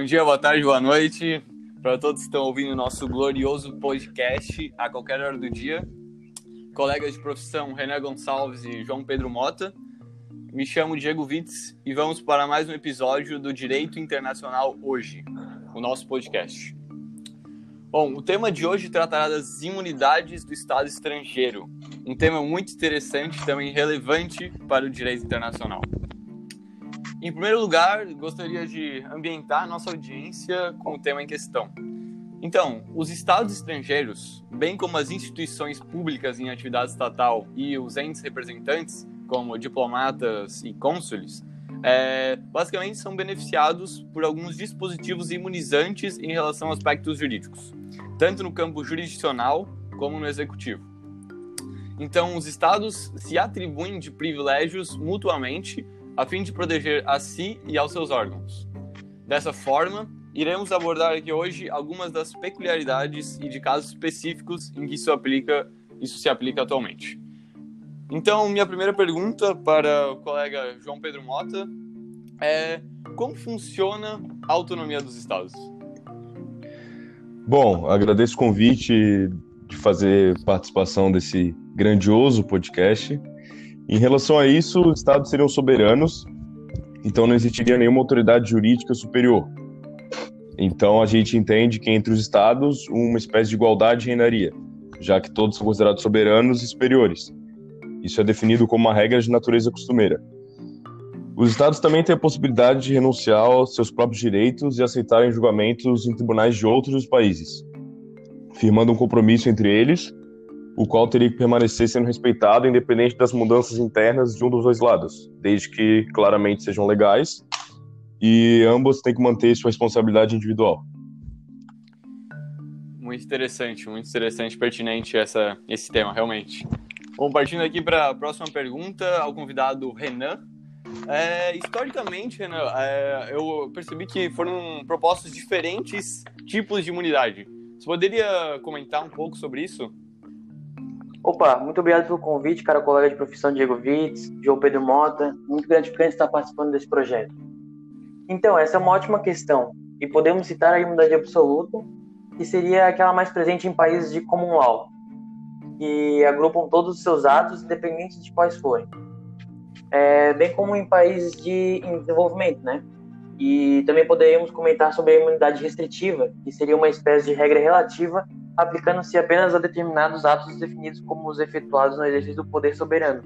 Bom dia, boa tarde, boa noite para todos que estão ouvindo o nosso glorioso podcast a qualquer hora do dia. Colegas de profissão René Gonçalves e João Pedro Mota. Me chamo Diego Vitz e vamos para mais um episódio do Direito Internacional Hoje, o nosso podcast. Bom, o tema de hoje tratará das imunidades do Estado estrangeiro, um tema muito interessante e também relevante para o direito internacional. Em primeiro lugar, gostaria de ambientar nossa audiência com o tema em questão. Então, os estados estrangeiros, bem como as instituições públicas em atividade estatal e os entes representantes, como diplomatas e cônsules, é, basicamente são beneficiados por alguns dispositivos imunizantes em relação a aspectos jurídicos, tanto no campo jurisdicional como no executivo. Então, os estados se atribuem de privilégios mutuamente a fim de proteger a si e aos seus órgãos. Dessa forma, iremos abordar aqui hoje algumas das peculiaridades e de casos específicos em que isso, aplica, isso se aplica atualmente. Então, minha primeira pergunta para o colega João Pedro Mota é como funciona a autonomia dos estados? Bom, agradeço o convite de fazer participação desse grandioso podcast. Em relação a isso, os estados seriam soberanos, então não existiria nenhuma autoridade jurídica superior. Então a gente entende que entre os estados uma espécie de igualdade reinaria, já que todos são considerados soberanos e superiores. Isso é definido como uma regra de natureza costumeira. Os estados também têm a possibilidade de renunciar aos seus próprios direitos e aceitarem julgamentos em tribunais de outros países, firmando um compromisso entre eles o qual teria que permanecer sendo respeitado independente das mudanças internas de um dos dois lados, desde que claramente sejam legais e ambos têm que manter sua responsabilidade individual. Muito interessante, muito interessante, pertinente essa, esse tema, realmente. Bom, partindo aqui para a próxima pergunta, ao convidado Renan. É, historicamente, Renan, é, eu percebi que foram propostos diferentes tipos de imunidade. Você poderia comentar um pouco sobre isso? Opa, muito obrigado pelo convite, cara, colega de profissão Diego Vitz, João Pedro Mota. Muito gratificante estar participando desse projeto. Então, essa é uma ótima questão. E podemos citar a imunidade absoluta, que seria aquela mais presente em países de common law, que agrupam todos os seus atos, independente de quais forem. É, bem como em países de desenvolvimento, né? E também poderíamos comentar sobre a imunidade restritiva, que seria uma espécie de regra relativa aplicando-se apenas a determinados atos definidos como os efetuados no exercício do poder soberano.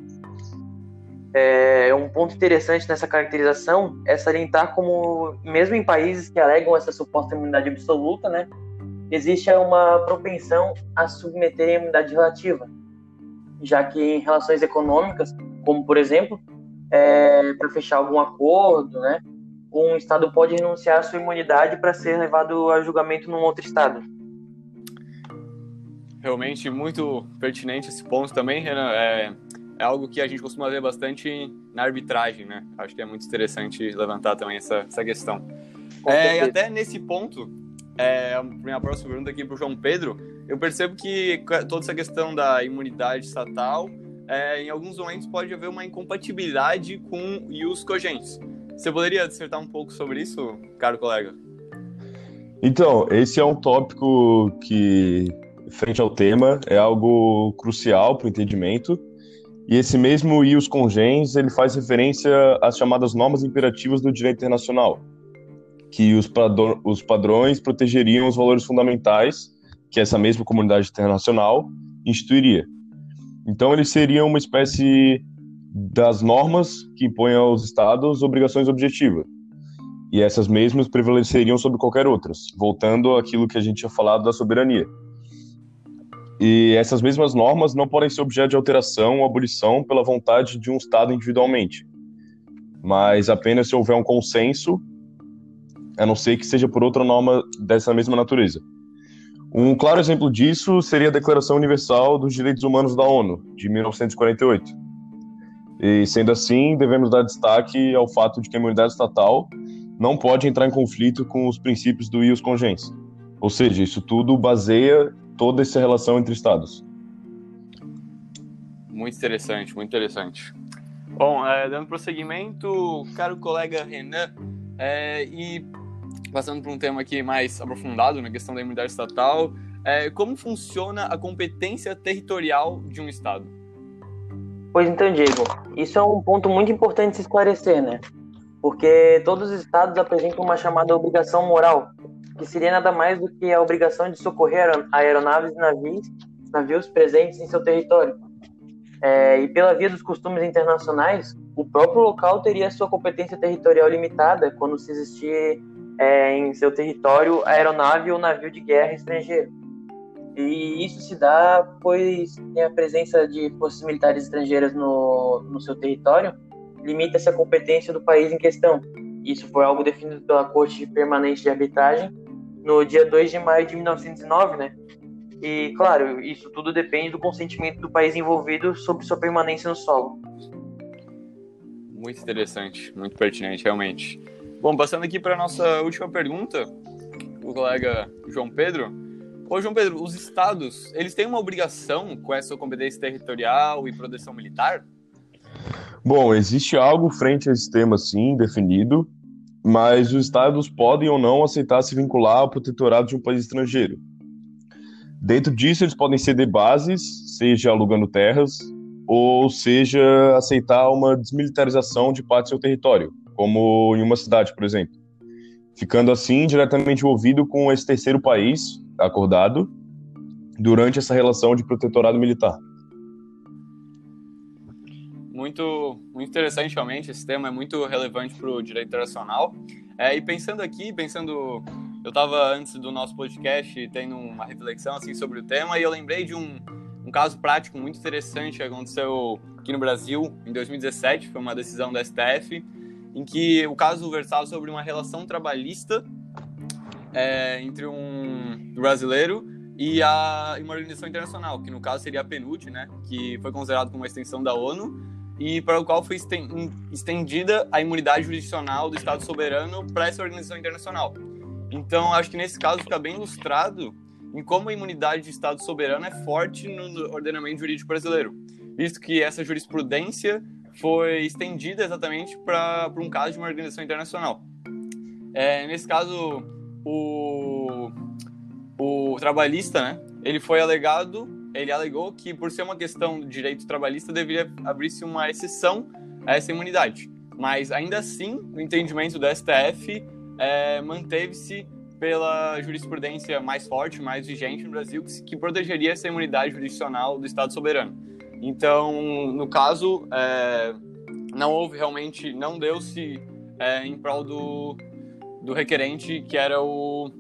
É, um ponto interessante nessa caracterização é salientar como, mesmo em países que alegam essa suposta imunidade absoluta, né, existe uma propensão a submeter a imunidade relativa, já que em relações econômicas, como por exemplo, é, para fechar algum acordo, né, um Estado pode renunciar à sua imunidade para ser levado a julgamento num outro Estado. Realmente muito pertinente esse ponto também, Renan. É, é algo que a gente costuma ver bastante na arbitragem, né? Acho que é muito interessante levantar também essa, essa questão. É, e até nesse ponto, é, a minha próxima pergunta aqui para o João Pedro, eu percebo que toda essa questão da imunidade estatal, é, em alguns momentos pode haver uma incompatibilidade com os cogentes. Você poderia dissertar um pouco sobre isso, caro colega? Então, esse é um tópico que frente ao tema é algo crucial para o entendimento. E esse mesmo ius congens, ele faz referência às chamadas normas imperativas do direito internacional, que os, os padrões protegeriam os valores fundamentais que essa mesma comunidade internacional instituiria. Então, eles seriam uma espécie das normas que impõem aos estados obrigações objetivas. E essas mesmas prevaleceriam sobre qualquer outras, voltando àquilo que a gente tinha falado da soberania. E essas mesmas normas não podem ser objeto de alteração ou abolição pela vontade de um Estado individualmente, mas apenas se houver um consenso, a não ser que seja por outra norma dessa mesma natureza. Um claro exemplo disso seria a Declaração Universal dos Direitos Humanos da ONU, de 1948. E, sendo assim, devemos dar destaque ao fato de que a imunidade estatal não pode entrar em conflito com os princípios do ius congens. Ou seja, isso tudo baseia toda essa relação entre estados. Muito interessante, muito interessante. Bom, é, dando prosseguimento, caro colega Renan, é, e passando para um tema aqui mais aprofundado na questão da imunidade estatal, é, como funciona a competência territorial de um Estado? Pois então, Diego, isso é um ponto muito importante se esclarecer, né? Porque todos os estados apresentam uma chamada obrigação moral, que seria nada mais do que a obrigação de socorrer aeronaves e navios, navios presentes em seu território. É, e pela via dos costumes internacionais, o próprio local teria sua competência territorial limitada quando se existir é, em seu território aeronave ou navio de guerra estrangeiro. E isso se dá pois a presença de forças militares estrangeiras no, no seu território limita essa competência do país em questão. Isso foi algo definido pela Corte Permanente de Arbitragem no dia 2 de maio de 1909, né? E, claro, isso tudo depende do consentimento do país envolvido sobre sua permanência no solo. Muito interessante, muito pertinente, realmente. Bom, passando aqui para a nossa última pergunta, o colega João Pedro. Ô, João Pedro, os estados, eles têm uma obrigação com essa competência territorial e proteção militar? Bom, existe algo frente a esse tema, sim, definido, mas os estados podem ou não aceitar se vincular ao protetorado de um país estrangeiro. Dentro disso, eles podem ceder bases, seja alugando terras, ou seja, aceitar uma desmilitarização de parte do seu território, como em uma cidade, por exemplo, ficando assim diretamente envolvido com esse terceiro país acordado durante essa relação de protetorado militar. Muito, muito interessante, realmente, esse tema é muito relevante para o direito internacional. É, e pensando aqui, pensando, eu estava antes do nosso podcast tendo uma reflexão assim sobre o tema e eu lembrei de um, um caso prático muito interessante que aconteceu aqui no Brasil em 2017, foi uma decisão da STF, em que o caso versava sobre uma relação trabalhista é, entre um brasileiro e, a, uma organização internacional, que no caso seria a PNUD, né, que foi considerado como uma extensão da ONU, e para o qual foi estendida a imunidade jurisdicional do Estado soberano para essa organização internacional. Então, acho que nesse caso fica bem ilustrado em como a imunidade de Estado soberano é forte no ordenamento jurídico brasileiro, visto que essa jurisprudência foi estendida exatamente para um caso de uma organização internacional. É, nesse caso, o, o trabalhista, né, ele foi alegado, ele alegou que por ser uma questão de direito trabalhista deveria abrir-se uma exceção a essa imunidade. Mas ainda assim, o entendimento do STF é, manteve-se pela jurisprudência mais forte, mais vigente no Brasil, que, que, protegeria essa imunidade jurisdicional do Estado soberano. Então, no caso, é, não houve realmente, não deu-se é, em prol do, do requerente, que era o,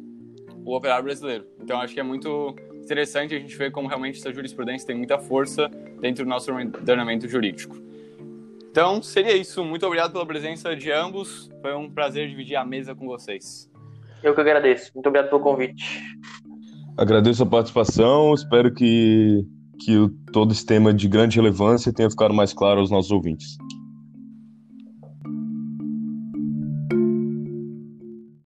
o operário brasileiro. Então, acho que é muito interessante a gente ver como realmente essa jurisprudência tem muita força dentro do nosso ordenamento jurídico. Então, seria isso. Muito obrigado pela presença de ambos. Foi um prazer dividir a mesa com vocês. Eu que agradeço. Muito obrigado pelo convite. Agradeço a participação. Espero que, que todo esse tema de grande relevância tenha ficado mais claro aos nossos ouvintes.